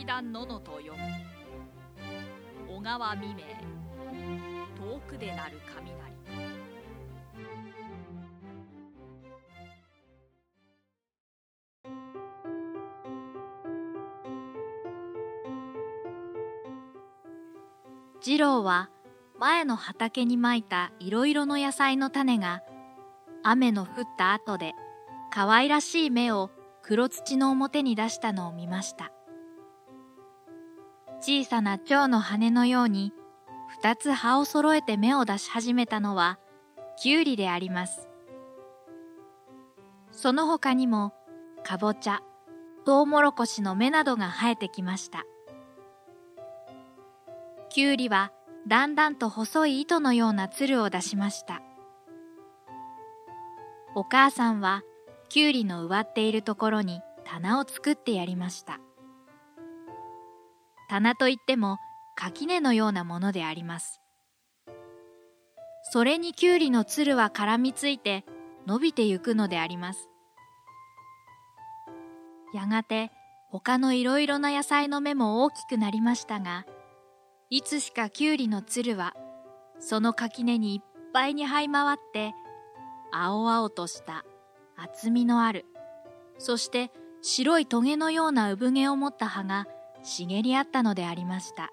劇団ののと読む小川未明遠くで鳴る雷。次郎は前の畑にまいたいろいろの野菜の種が雨の降った後で可愛らしい芽を黒土の表に出したのを見ました。小さな蝶の羽のように二つ葉を揃えて芽を出し始めたのはきゅうりであります。その他にもかぼちゃとうもろこしの芽などが生えてきました。きゅうりはだんだんと細い糸のようなつるを出しました。お母さんはきゅうりの植わっているところに棚を作ってやりました。棚といっても垣根のようなものであります。それにきゅうりのつるは絡みついて伸びてゆくのであります。やがて他のいろいろな野菜の芽も大きくなりましたがいつしかきゅうりのつるはその垣根にいっぱいに這い回って青々とした厚みのあるそして白いトゲのような産毛を持った葉が茂り合ったのでありました。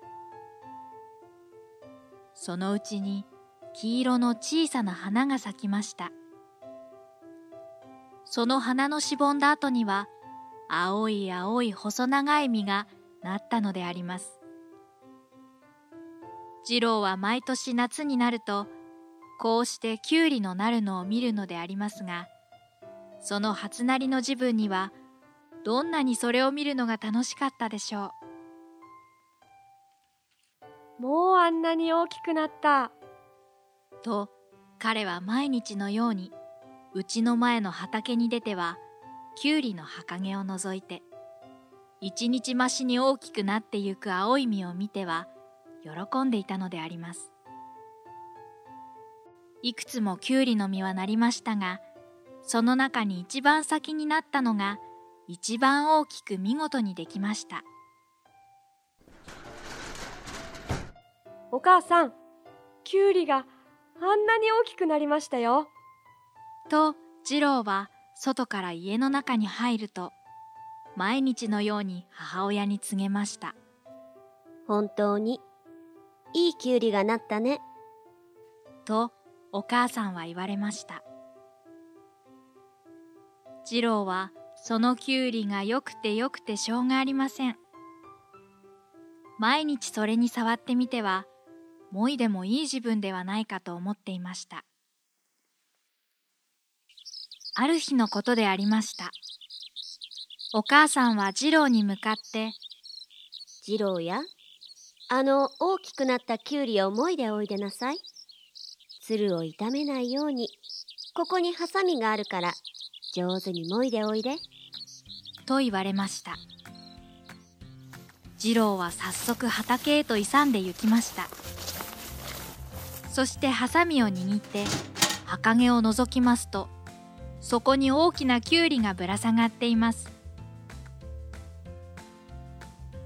そのうちに黄色の小さな花が咲きました。その花のしぼんだ後には青い青い細長い実がなったのであります。次郎は毎年夏になるとこうしてきゅうりのなるのを見るのでありますがその初なりの自分にはどんなにそれを見るのが楽しかったでしょう。もうあんなに大きくなった。と彼は毎日のようにうちの前の畑に出てはきゅうりの葉陰を覗いて一日増しに大きくなってゆく青い実を見ては喜んでいたのであります。いくつもきゅうりの実はなりましたがその中に一番先になったのが一番大きく見事にできました。お母さんきゅうりがあんなに大きくなりましたよ。と次郎は外から家の中に入ると毎日のように母親に告げました。本当にいいきゅうりがなったね。とお母さんは言われました。次郎はそのきゅうりがよくてよくてしょうがありません。毎日それに触ってみてはもいでもいい自分ではないかと思っていましたある日のことでありましたお母さんは次郎に向かって「次郎やあの大きくなったきゅうりをもいでおいでなさい」「つるを傷めないようにここにハサミがあるから上手にもいでおいで。と言われました。次郎は早速畑へと勇んで行きました。そしてハサミを握って墓毛を覗きますと、そこに大きなきゅうりがぶら下がっています。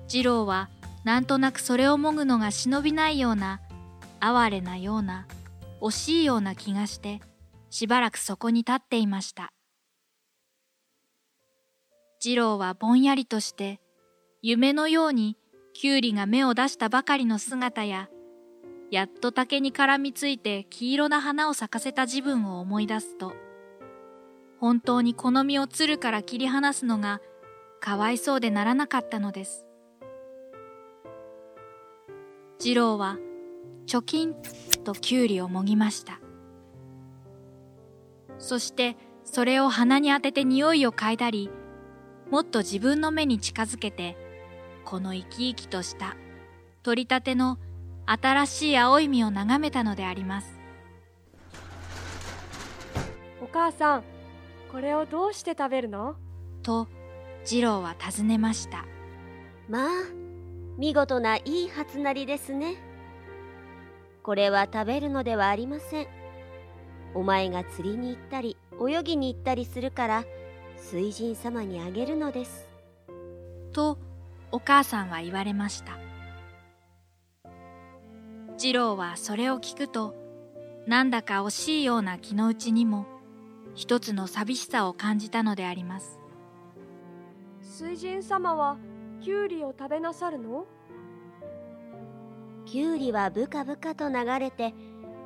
次郎はなんとなくそれをもぐのが忍びないような、哀れなような、惜しいような気がして、しばらくそこに立っていました。次郎はぼんやりとして、夢のようにきゅうりが芽を出したばかりの姿や、やっと竹に絡みついて黄色な花を咲かせた自分を思い出すと、本当にこの実をつるから切り離すのがかわいそうでならなかったのです。次郎は貯金ときゅうりをもぎました。そしてそれを鼻に当てて匂いを嗅いだり、もっと自分の目に近づけて、この生き生きとした取り立ての新しい青い実を眺めたのであります。お母さん、これをどうして食べるの？と、次郎は尋ねました。まあ、見事ないい初なりですね。これは食べるのではありません。お前が釣りに行ったり、泳ぎに行ったりするから、水神様にあげるのです。とお母さんは言われました。次郎はそれを聞くと、なんだか惜しいような気の内にも、一つの寂しさを感じたのであります。水神様はキュウリを食べなさるの？キュウリはブカブカと流れて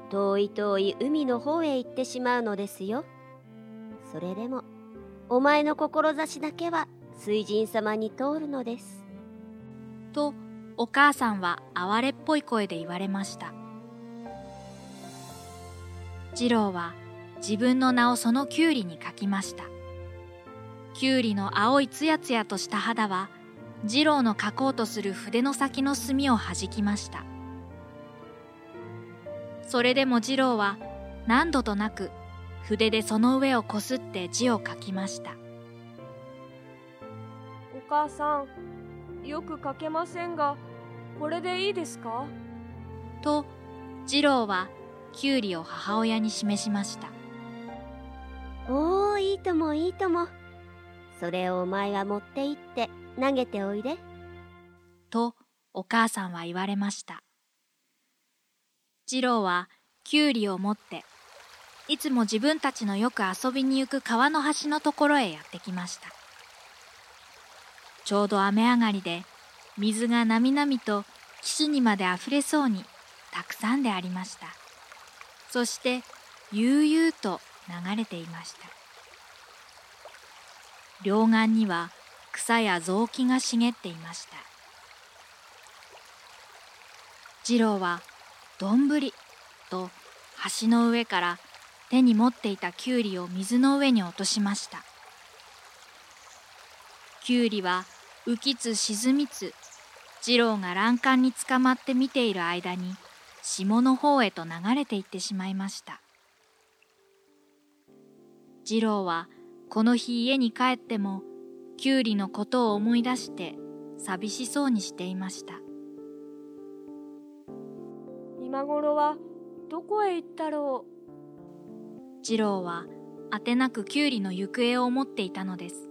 遠い遠い海の方へ行ってしまうのですよ。それでもお前の志だけは水神様に通るのです。とお母さんは哀れっぽい声で言われました。次郎は自分の名をそのキュウリに書きました。キュウリの青いつやつやとした肌は次郎の書こうとする筆の先の墨をはじきました。それでも次郎は何度となく筆でその上をこすって字を書きました。お母さんよく書けませんがこれでいいですか？と次郎はきゅうりを母親に示しました。おおいいともいいとも。それをお前は持って行って投げておいで。とお母さんは言われました。次郎はきゅうりを持っていつも自分たちのよく遊びに行く川の端のところへやってきました。ちょうど雨上がりで水がなみなみと岸にまであふれそうにたくさんでありました。そして悠々と流れていました。両岸には草や雑木が茂っていました。次郎はどんぶりと橋の上から手に持っていたきゅうりを水の上に落としました。きゅうりは浮きつ沈みつ次郎が欄干につかまって見ている間に下の方へと流れていってしまいました。次郎はこの日家に帰ってもきゅうりのことを思い出して寂しそうにしていました。今頃はどこへ行ったろう？次郎はあてなくキュウリの行方を思っていたのです。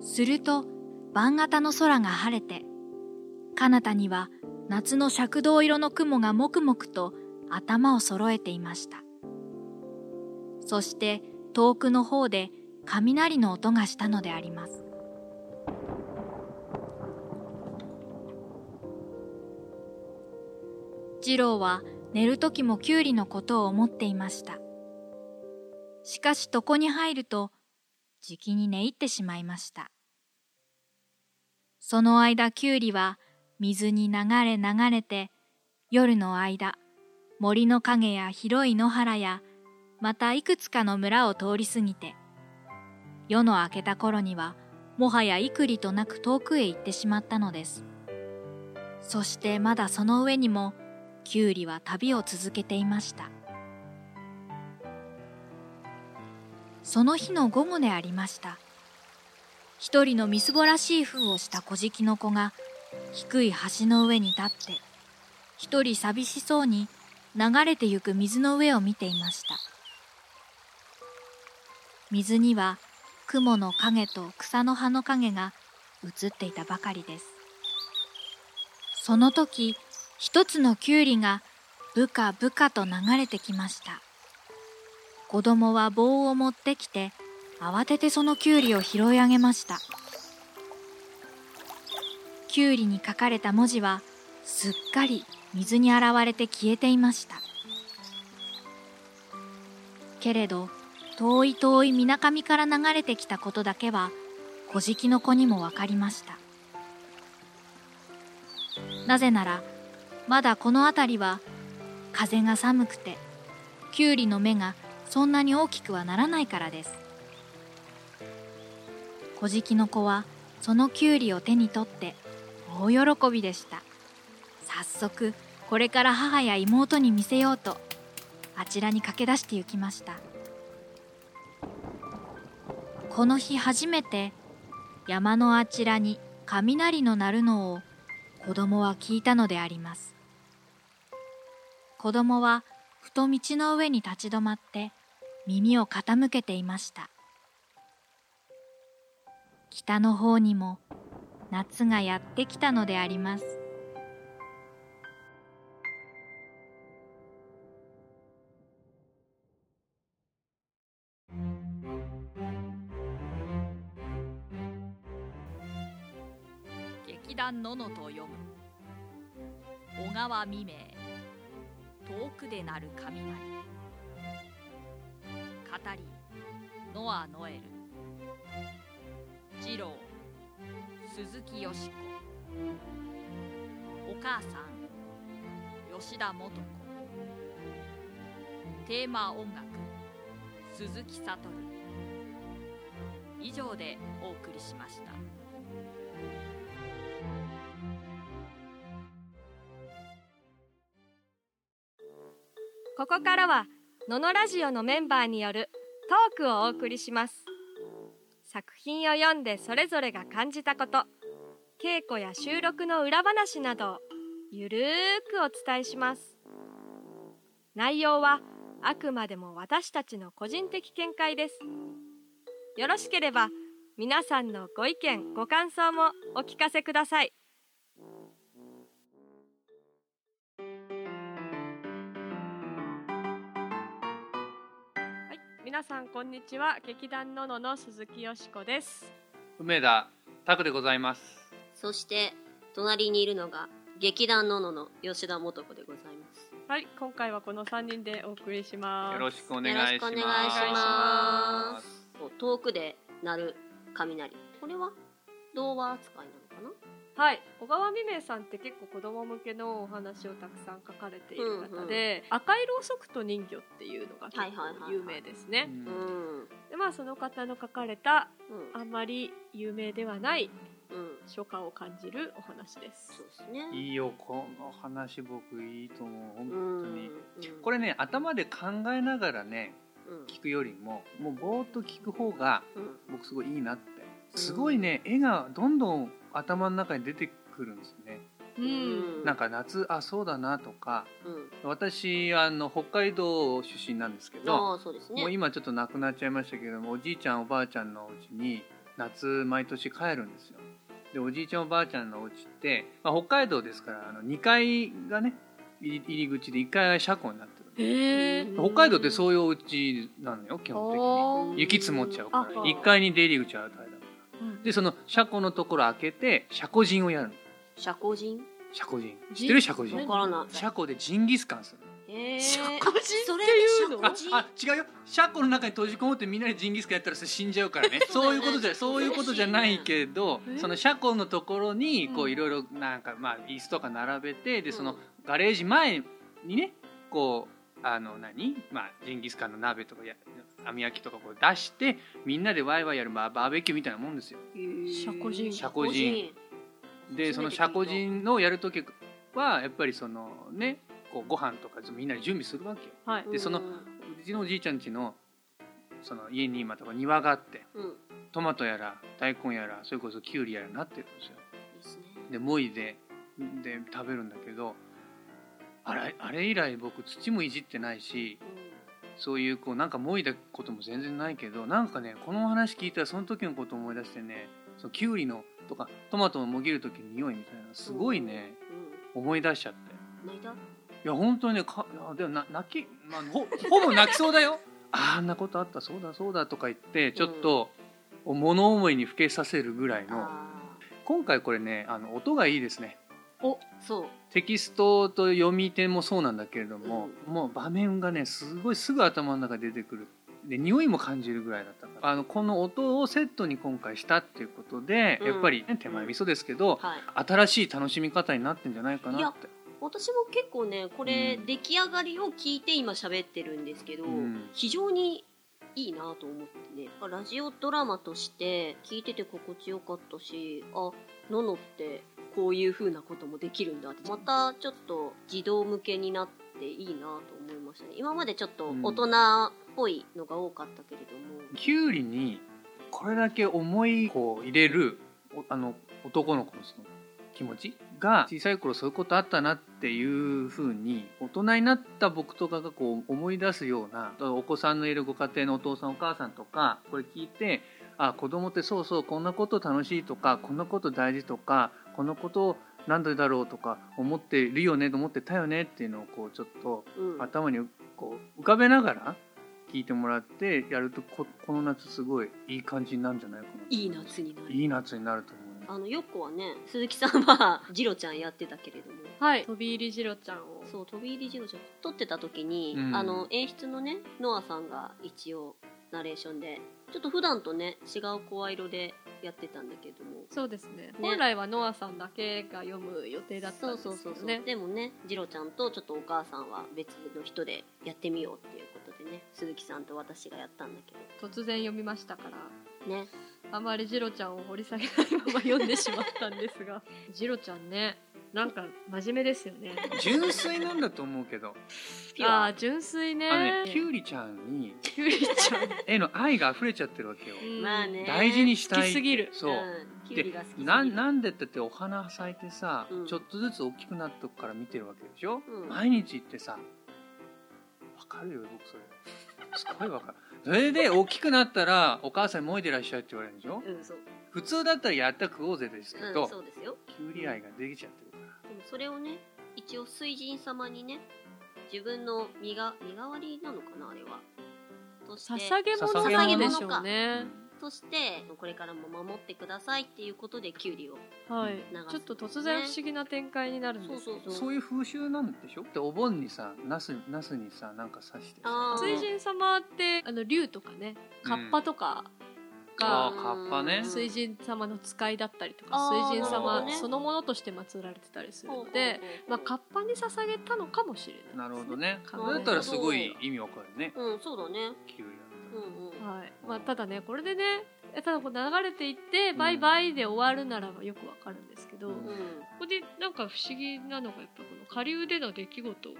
すると晩型の空が晴れて彼方には夏の赤銅色の雲がもくもくと頭を揃えていましたそして遠くの方で雷の音がしたのであります次郎は寝る時もキュウリのことを思っていました。しかし床に入ると、じきに寝入ってしまいました。その間キュウリは水に流れ流れて、夜の間、森の影や広い野原や、またいくつかの村を通り過ぎて、夜の明けた頃には、もはや幾里となく遠くへ行ってしまったのです。そしてまだその上にも、キュウリは旅を続けていましたその日の午後でありました一人のみすぼらしい風をした小じの子が低い橋の上に立って一人寂しそうに流れてゆく水の上を見ていました水には雲の影と草の葉の影が映っていたばかりですその時一つのきゅうりがブカブカと流れてきました。子供は棒を持ってきて慌ててそのきゅうりを拾い上げました。きゅうりに書かれた文字はすっかり水に洗われて消えていました。けれど遠い遠いみなかみから流れてきたことだけは小じの子にも分かりました。なぜならまだこの辺りは風が寒くてきゅうりの芽がそんなに大きくはならないからです小じの子はそのきゅうりを手に取って大喜びでした。早速これから母や妹に見せようとあちらに駆け出して行きました。この日初めて山のあちらに雷の鳴るのを子供は聞いたのであります。子供はふと道の上に立ち止まって耳を傾けていました。北の方にも夏がやってきたのであります。劇団ののと読む。小川未明遠くで鳴る雷。語りノア・ノエル次郎鈴木よし子お母さん吉田素子。テーマ音楽鈴木悟。以上でお送りしました。ここからはののラジオのメンバーによるトークをお送りします。作品を読んでそれぞれが感じたこと稽古や収録の裏話などをゆるーくお伝えします。内容はあくまでも私たちの個人的見解です。よろしければ皆さんのご意見ご感想もお聞かせください。皆さんこんにちは。劇団ののの鈴木よしこです。梅田拓でございます。そして隣にいるのが劇団ののの吉田素子でございます。はい、今回はこの3人でお送りします。よろしくお願いします。よろしくお願いします。遠くで鳴る雷。これは童話扱いなはい、小川未明さんって結構子供向けのお話をたくさん書かれている方で、赤いろうそくと人魚っていうのが結構有名ですね。でまあその方の書かれたうん。あんまり有名ではないうん。初夏を感じるお話です。そう。ですね。いいよこの話僕いいと思う本当うんに。うん。これね頭で考えながらねうん。聞くよりももうぼーっと聞く方がうん。僕すごいいいなって。すごいね絵がどんどん頭の中に出てくるんですね。ううん。ん、なんか夏あそうだなとか。うん。私あの北海道出身なんですけど。ね。もう今ちょっと亡くなっちゃいましたけどもおじいちゃんおばあちゃんのお家に夏毎年帰るんですよ。でおじいちゃんおばあちゃんのお家って、まあ、北海道ですからあの2階がね入り口で1階が車庫になってる北海道ってそういうお家なのよ基本的に。雪積もっちゃうから。あ1階に出入り口あるタイだからうんでその車庫のところ開けて車庫陣をやるの。社交人？車庫陣知ってる？車庫わ陣からない。車庫でジンギスカンするの。へえ社交人っていうの？ああ違うよ。車庫の中に閉じこもってみんなでジンギスカンやったらそれ死んじゃうからね。そういうことじゃそういうことじゃないけどえその車庫のところにこううん。いろいろなんかまあ椅子とか並べてでそのうんガレージ前にねこうあの何？まあジンギスカンの鍋とかや網焼きとかこう出してみんなでワイワイやるバーバーベキューみたいなもんですよ。社交人社交人でその車庫陣のやる時はやっぱりそのねこうご飯とかみんなで準備するわけよ。はい。でそのうちのおじいちゃん家のその家に今とか庭があってうん。トマトやら大根やらそれこそきゅうりやらなってるんですよ。ですね。でもいでで食べるんだけどあれあれ以来僕土もいじってないしそういうこうなんかもいだことも全然ないけどなんかねこの話聞いたらその時のことを思い出してねそのきゅうりのとかトマトをもぎる時の匂いみたいなのすごいね思い出しちゃって。うん泣いた？いや本当にねかいやでもな泣き、まあ、ほ ほぼ泣きそうだよ。あんなことあったそうだそうだとか言ってちょっと物思いにふけさせるぐらいの。あ今回これねあの音がいいですねーそう。テキストと読み手もそうなんだけれども、もう場面がねすごいすぐ頭の中に出てくる。で匂いも感じるぐらいだったから。あのこの音をセットに今回したっていうことで、うん。やっぱり、ね、手前味噌ですけど、はい。新しい楽しみ方になってんじゃないかなって。私も結構ねこれ、うん。出来上がりを聞いて今喋ってるんですけど、うん。非常にいいなと思ってね。ラジオドラマとして聞いてて心地よかったしあののってこういう風なこともできるんだって。またちょっと児童向けになっていいなと思いましたね。今までちょっと大人っぽいのが多かったけれども、きゅうりにこれだけ思いを入れるおあの男の子のその気持ちが小さい頃そういうことあったなっていうふうに大人になった僕とかがこう思い出すようなお子さんのいるご家庭のお父さんお母さんとかこれ聞いてあ子供ってそうそうこんなこと楽しいとかこんなこと大事とかこんなことなんでだろうとか思ってるよねと思ってたよねっていうのをこうちょっとうん。頭にこう浮かべながら聞いてもらってやるとここの夏すごいいい感じになるんじゃないかないい夏になる。いい夏になると思うあのよっこはね鈴木さんはジロちゃんやってたけれども。はい。飛び入りジロちゃんを。そう飛び入りジロちゃん撮ってた時に、うん。あの演出のねノアさんが一応ナレーションでちょっと普段とね違う声色でやってたんだけども。そうですね。本来はノアさんだけが読む予定だったんですそうそうそうそう、けどねでもねジロちゃんとちょっとお母さんは別の人でやってみようっていうことでね鈴木さんと私がやったんだけ突然読みましたから。どね。あまりジロちゃんを掘り下げないまま読んでしまったんですが。ジロちゃんねなんか真面目ですよね。純粋なんだと思うけど。ああ純粋ね。あのねキュウリちゃんにキュウリちゃん。絵の愛が溢れちゃってるわけよ。うんまあね。大事にしたい。好きすぎる。そう、ん、キュウリが好きすぎる。なんなんでってってお花咲いてさ、うん。ちょっとずつ大きくなったとこから見てるわけでしょ、うん。毎日行ってさわかるよ僕それ。すごいわかる。それで大きくなったらお母さんにもいでらっしゃいって言われるでしょ？うんそう、普通だったらやった食おうぜですけうん、ど、そうですよ。キュウリ愛ができちゃってるそれをね一応水神様にね自分の身が身代わりなのかなあれは。として捧げ物捧げなん物でしょうね、としてこれからも守ってくださいっていうことでキュウリをはい。ちょっと突然不思議な展開になるんですけど。そうそうそう。いう風習なんでしょ？でお盆にさナスナスにさなんか刺してさ。水神様ってあの竜とかねカッパとかが、あーカッパね。水神様の使いだったりとか水神様そのものとして祀られてたりするので、まあ、カッパに捧げたのかもしれないなるほどね。カだったらすごい意味わかるね。うんそうだね。キュウリだうんうん。はい。まあ、ただねこれでねただこう流れていって、バイバイで終わるならばよくわかるんですけど、うん。こうんこでなんか不思議なのがやっぱこの下流での出来事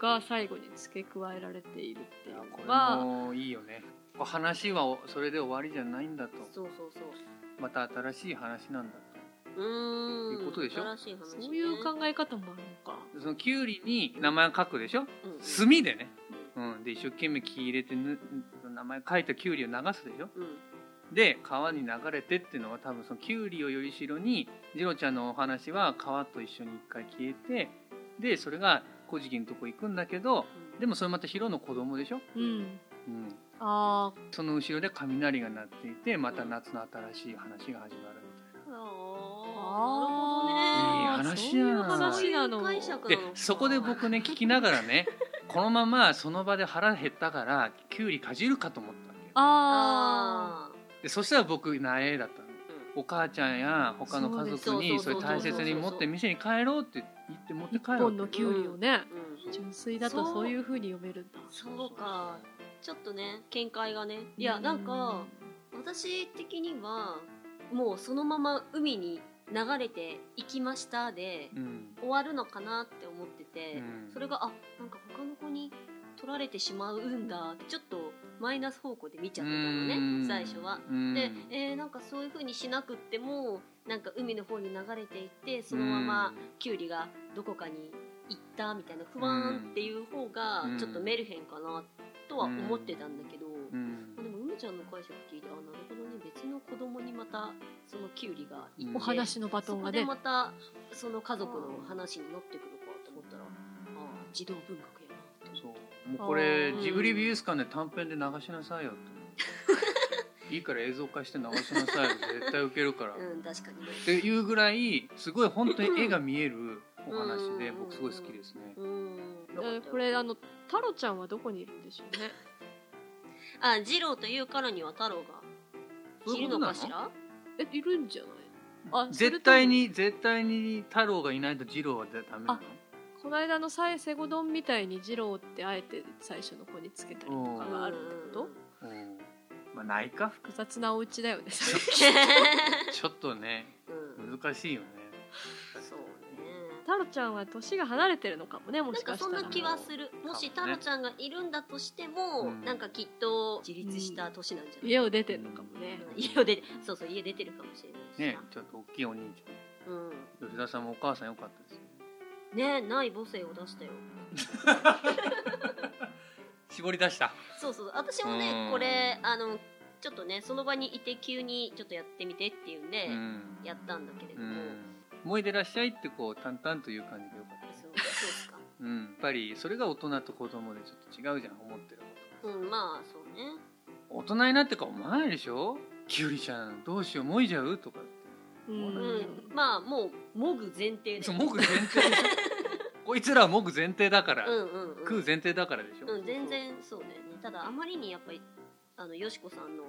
が最後に付け加えられているっていうこれのがもいいよね話はそれで終わりじゃないんだと。そうそうそう。また新しい話なんだうーん。いうことでしょ？新しい話、ね、そういう考え方もあるのか。とそのキュウリに名前を書くでしょ？うん。墨でね、うん、で一生懸命木入れてぬ名前書いたキュウリを流すでしょ？うん。で川に流れてっていうのは多分そのキュウリをよりしろにジロちゃんのお話は川と一緒に一回消えてでそれが古事記のとこ行くんだけどでもそれまたヒロの子供でしょ、うん、うん、あその後ろで雷が鳴っていてまた夏の新しい話が始まるみたいな。ああー。な。るほどねいい話やでそこで僕ね聞きながらね このままその場で腹減ったからキュウリかじるかと思ったわけよ。ああでそしたら僕苗だったの。お母ちゃんや他の家族にそうれ大切に持って店に帰ろうって言って持って一帰る本のキュウリをね、ーうん。純粋だとそういう風に読めるんだ。そうかちょっとね見解がね。いやなんか私的にはもうそのまま海に流れていきましたでうん。終わるのかなって思ってて、うん。それがあなんか他の子に取られてしまうんだってちょっとマイナス方向で見ちゃってたのうん。ね最初は。うん。で、えーなんかそういう風にしなくってもなんか海の方に流れていってそのままキュウリがどこかに行ったみたいな不安っていう方がうん。ちょっとメルヘンかなとは思ってたんだけど、うん。でも梅ちゃんの解釈聞いてあなるほどね別の子供にまたそのキュウリが行って、お話のバトそこでンがねまたその家族の話になってくるかと思ったらああ児童文学やなって思そう。もうこれジブリ美術館で短編で流しなさいよって。いいから映像化して流しなさいよ。絶対ウケるから、う、うん、確かにね。っていうぐらいすごい本当に絵が見えるお話でうん。僕すごい好きですね。うん。えーこれあの太郎ちゃんはどこにいるんでしょうね。あ二郎というからには太郎がいるのかしら？えいるんじゃないあ絶対に絶対に太郎がいないと二郎はダメなの？あこの間のサイセゴ丼みたいに二郎ってあえて最初の子につけたりとかがあるってこと？うんまあないか複雑なお家だよねちょっとねうん。難しいよねそうね太郎ちゃんは年が離れてるのかもねもなんしかしたら。かそんな気はする。もしかもね太郎ちゃんがいるんだとしても、うん。なんかきっと自立した年なんじゃない、家を出てるのかもね。うん。家を出てそうそう家出てるかもしれないしねさちょっと大きいお兄ちうん。ゃん。吉田さんもお母さんよかったですよ。ねない母性を出したよ。絞り出した。そうそう。私もねうん。これあのちょっとねその場にいて急にちょっとやってみてっていうんで、うん。やったんだけれども、うんもいでらっしゃいってこう淡々という感じがよかったです。そうですか。うんやっぱりそれが大人と子供でちょっと違うじゃん思ってるこうんまあそうね。と大人になってから思わないでしょ？キュウリちゃんどうしよう？もいじゃう？とかって。ううんんまあもうもぐ前提で。そうもぐ前提。でしょこいつらはもぐ前提だから、うんうんうん。食う前提だからでしょ、うん全然そうだよね。ただあまりにやっぱりあのよしこさんの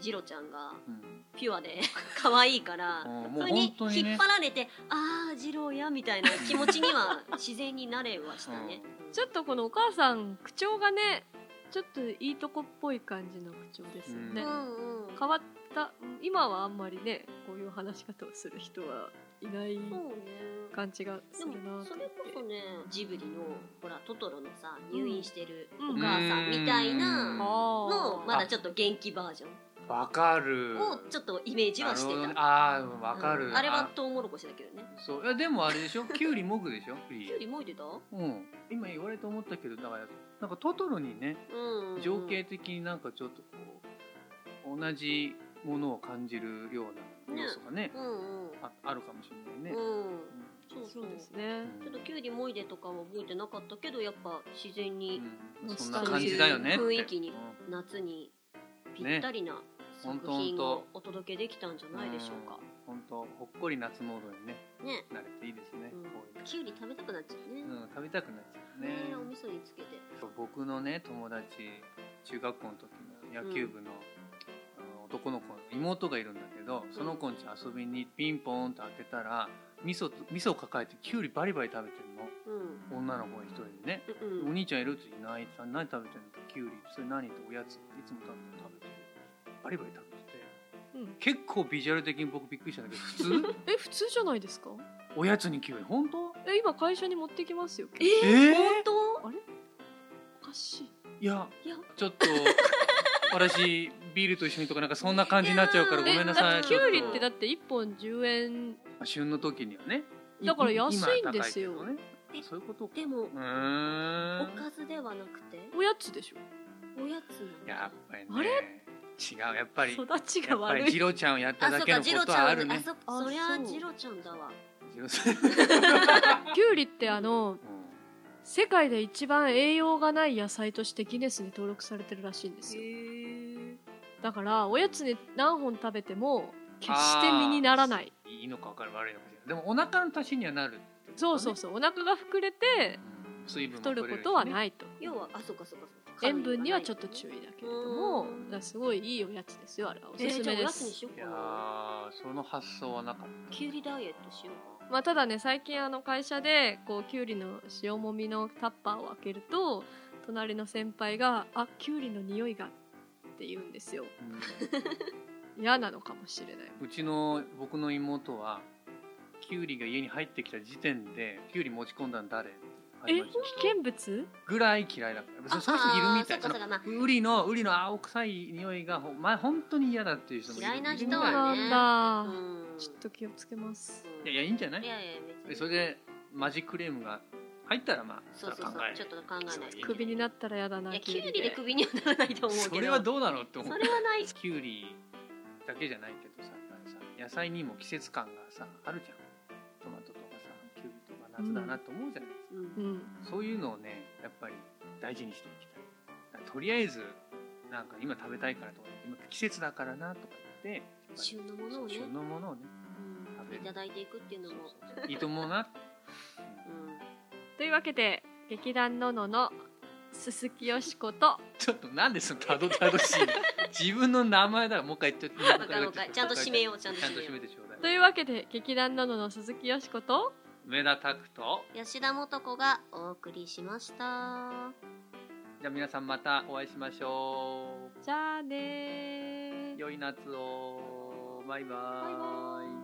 ジロちゃんがうんピュアで 可愛いからそうれに引っ張られて、ああジローやみたいな気持ちには自然になれはしたね、ちょっとこのお母さん口調がねちょっといいとこっぽい感じの口調ですよね、うん。うん変わったうん今はあんまりねこういう話し方をする人はいないそうね。感じがすでるなもそれと思って。こそねジブリのほらトトロのさうん入院してるうんお母さんみたいなうん。のあまだちょっと元気バージョンわかる。をちょっとイメージはしてた、ああわかる、うん。あれはトウモロコシだけどね。そう。いやでもあれでしょ？キュウリもぐでしょ？キュウリもいてた？うん。今言われて思ったけどだからなんかトトロにねうん情景的になんかちょっとこう同じものを感じるような要素がねうんうん。ああるかもしれないね、うん。うそうそう。ですね。ちょっとキュウリもいでとかは覚えてなかったけどやっぱ自然にん。そんな感じだよね雰囲気にうん。夏にぴったりな作品をお届けできたんじゃないでしょうか、本当。ほっこり夏モードにねね、なれていいですね、うん。こういう。キュウリ食べたくなっちゃうね、うん、食べたくなっちゃうね。ねお味噌につけて。そう僕のね友達中学校の時の野球部の,、あの男の子の妹がいるんだけどその子んち遊びにピンポーンと開けたら味噌と味噌を抱えてキュウリバリバリ食べてるの。うん。女の子が一人でね。うんお兄ちゃんいるっていないって何食べてんの？キュウリ。それ何？っておやついつも食べて食べてるバリバリ食べててうん。結構ビジュアル的に僕びっくりしたんだけど普通？え普通じゃないですか？おやつにキュウリ本当？え今会社に持ってきますよ。ええー？本当？あれ？おかしい。いやいや。ちょっと 私ビールと一緒にとかなんかそんな感じになっちゃうからごめんなさい。えだってキュウリちょっってだって1本10円。と旬の時にはね。だから安いんですよ。ね。そういうことか。でもおかずではなくて？おやつでしょ。おやつやっぱりね。あれ？違う。やっぱり育ちやっぱが悪いりジロちゃんをやっただけのことはあるね。あそあそりゃジロちゃんだわ。キュウリってあのう世界で一番栄養がない野菜としてギネスに登録されてるらしいんですよ。だからおやつに何本食べても決して身にならない。んいいのか分かる悪いのかでもお腹の足しにはなるね。そうそうそう。お腹が膨れてうん。水分も太ることはないと。要はあそっかそっかそっか塩分にはちょっと注意だけれどもすごいいいおやつですよあれは。おすすめです、やつにしよういやその発想はなかった。キュウリダイエットしようか。まあ、ただね最近あの会社でこうきゅうりの塩もみのタッパーを開けると隣の先輩が「あきゅうりの匂いが」って言うんですよ。嫌なのかもしれない。うんうちの僕の妹はキュウリが家に入ってきた時点でキュウリ持ち込んだの誰？え危険物？ぐらい嫌いだからあそういう人いるみたいあーそっかそっか。まあ。そのウリのウリの青臭い匂いがほんま本当に嫌だっていう人もいる。嫌いな人いるみたいはねなんだ、うん。ちょっと気をつけます。うんいやいやいいんじゃない？いやいやそれでマジクレームが入ったらまあそうそうそう。ちょっと考えないクビになったら嫌だいなやキュウリで。でクビにはならないと思うけど。それはどうなのって思う。それはない。キュウリだけじゃないけどさ野菜にも季節感がさあるじゃん。トマトと夏だなと思うじゃないですか、うん。うん。そういうのをねやっぱり大事にしていきたい。とりあえずなんか今食べたいからとか今季節だからなとか言って旬のものをね。旬のものをねうん。食べる。いただいていくっていうのも。そうそうそう。いいと思うな。うん。というわけで劇団ののの鈴木よしことちょっとなんでそのたどたどしいの？自分の名前だからもう一回言ってちゃんと締めようちゃんと締めよう。というわけで劇団ののの鈴木よしこと梅田拓と吉田素子がお送りしました。じゃあ皆さんまたお会いしましょじゃあね良い夏を。バイババイバイイ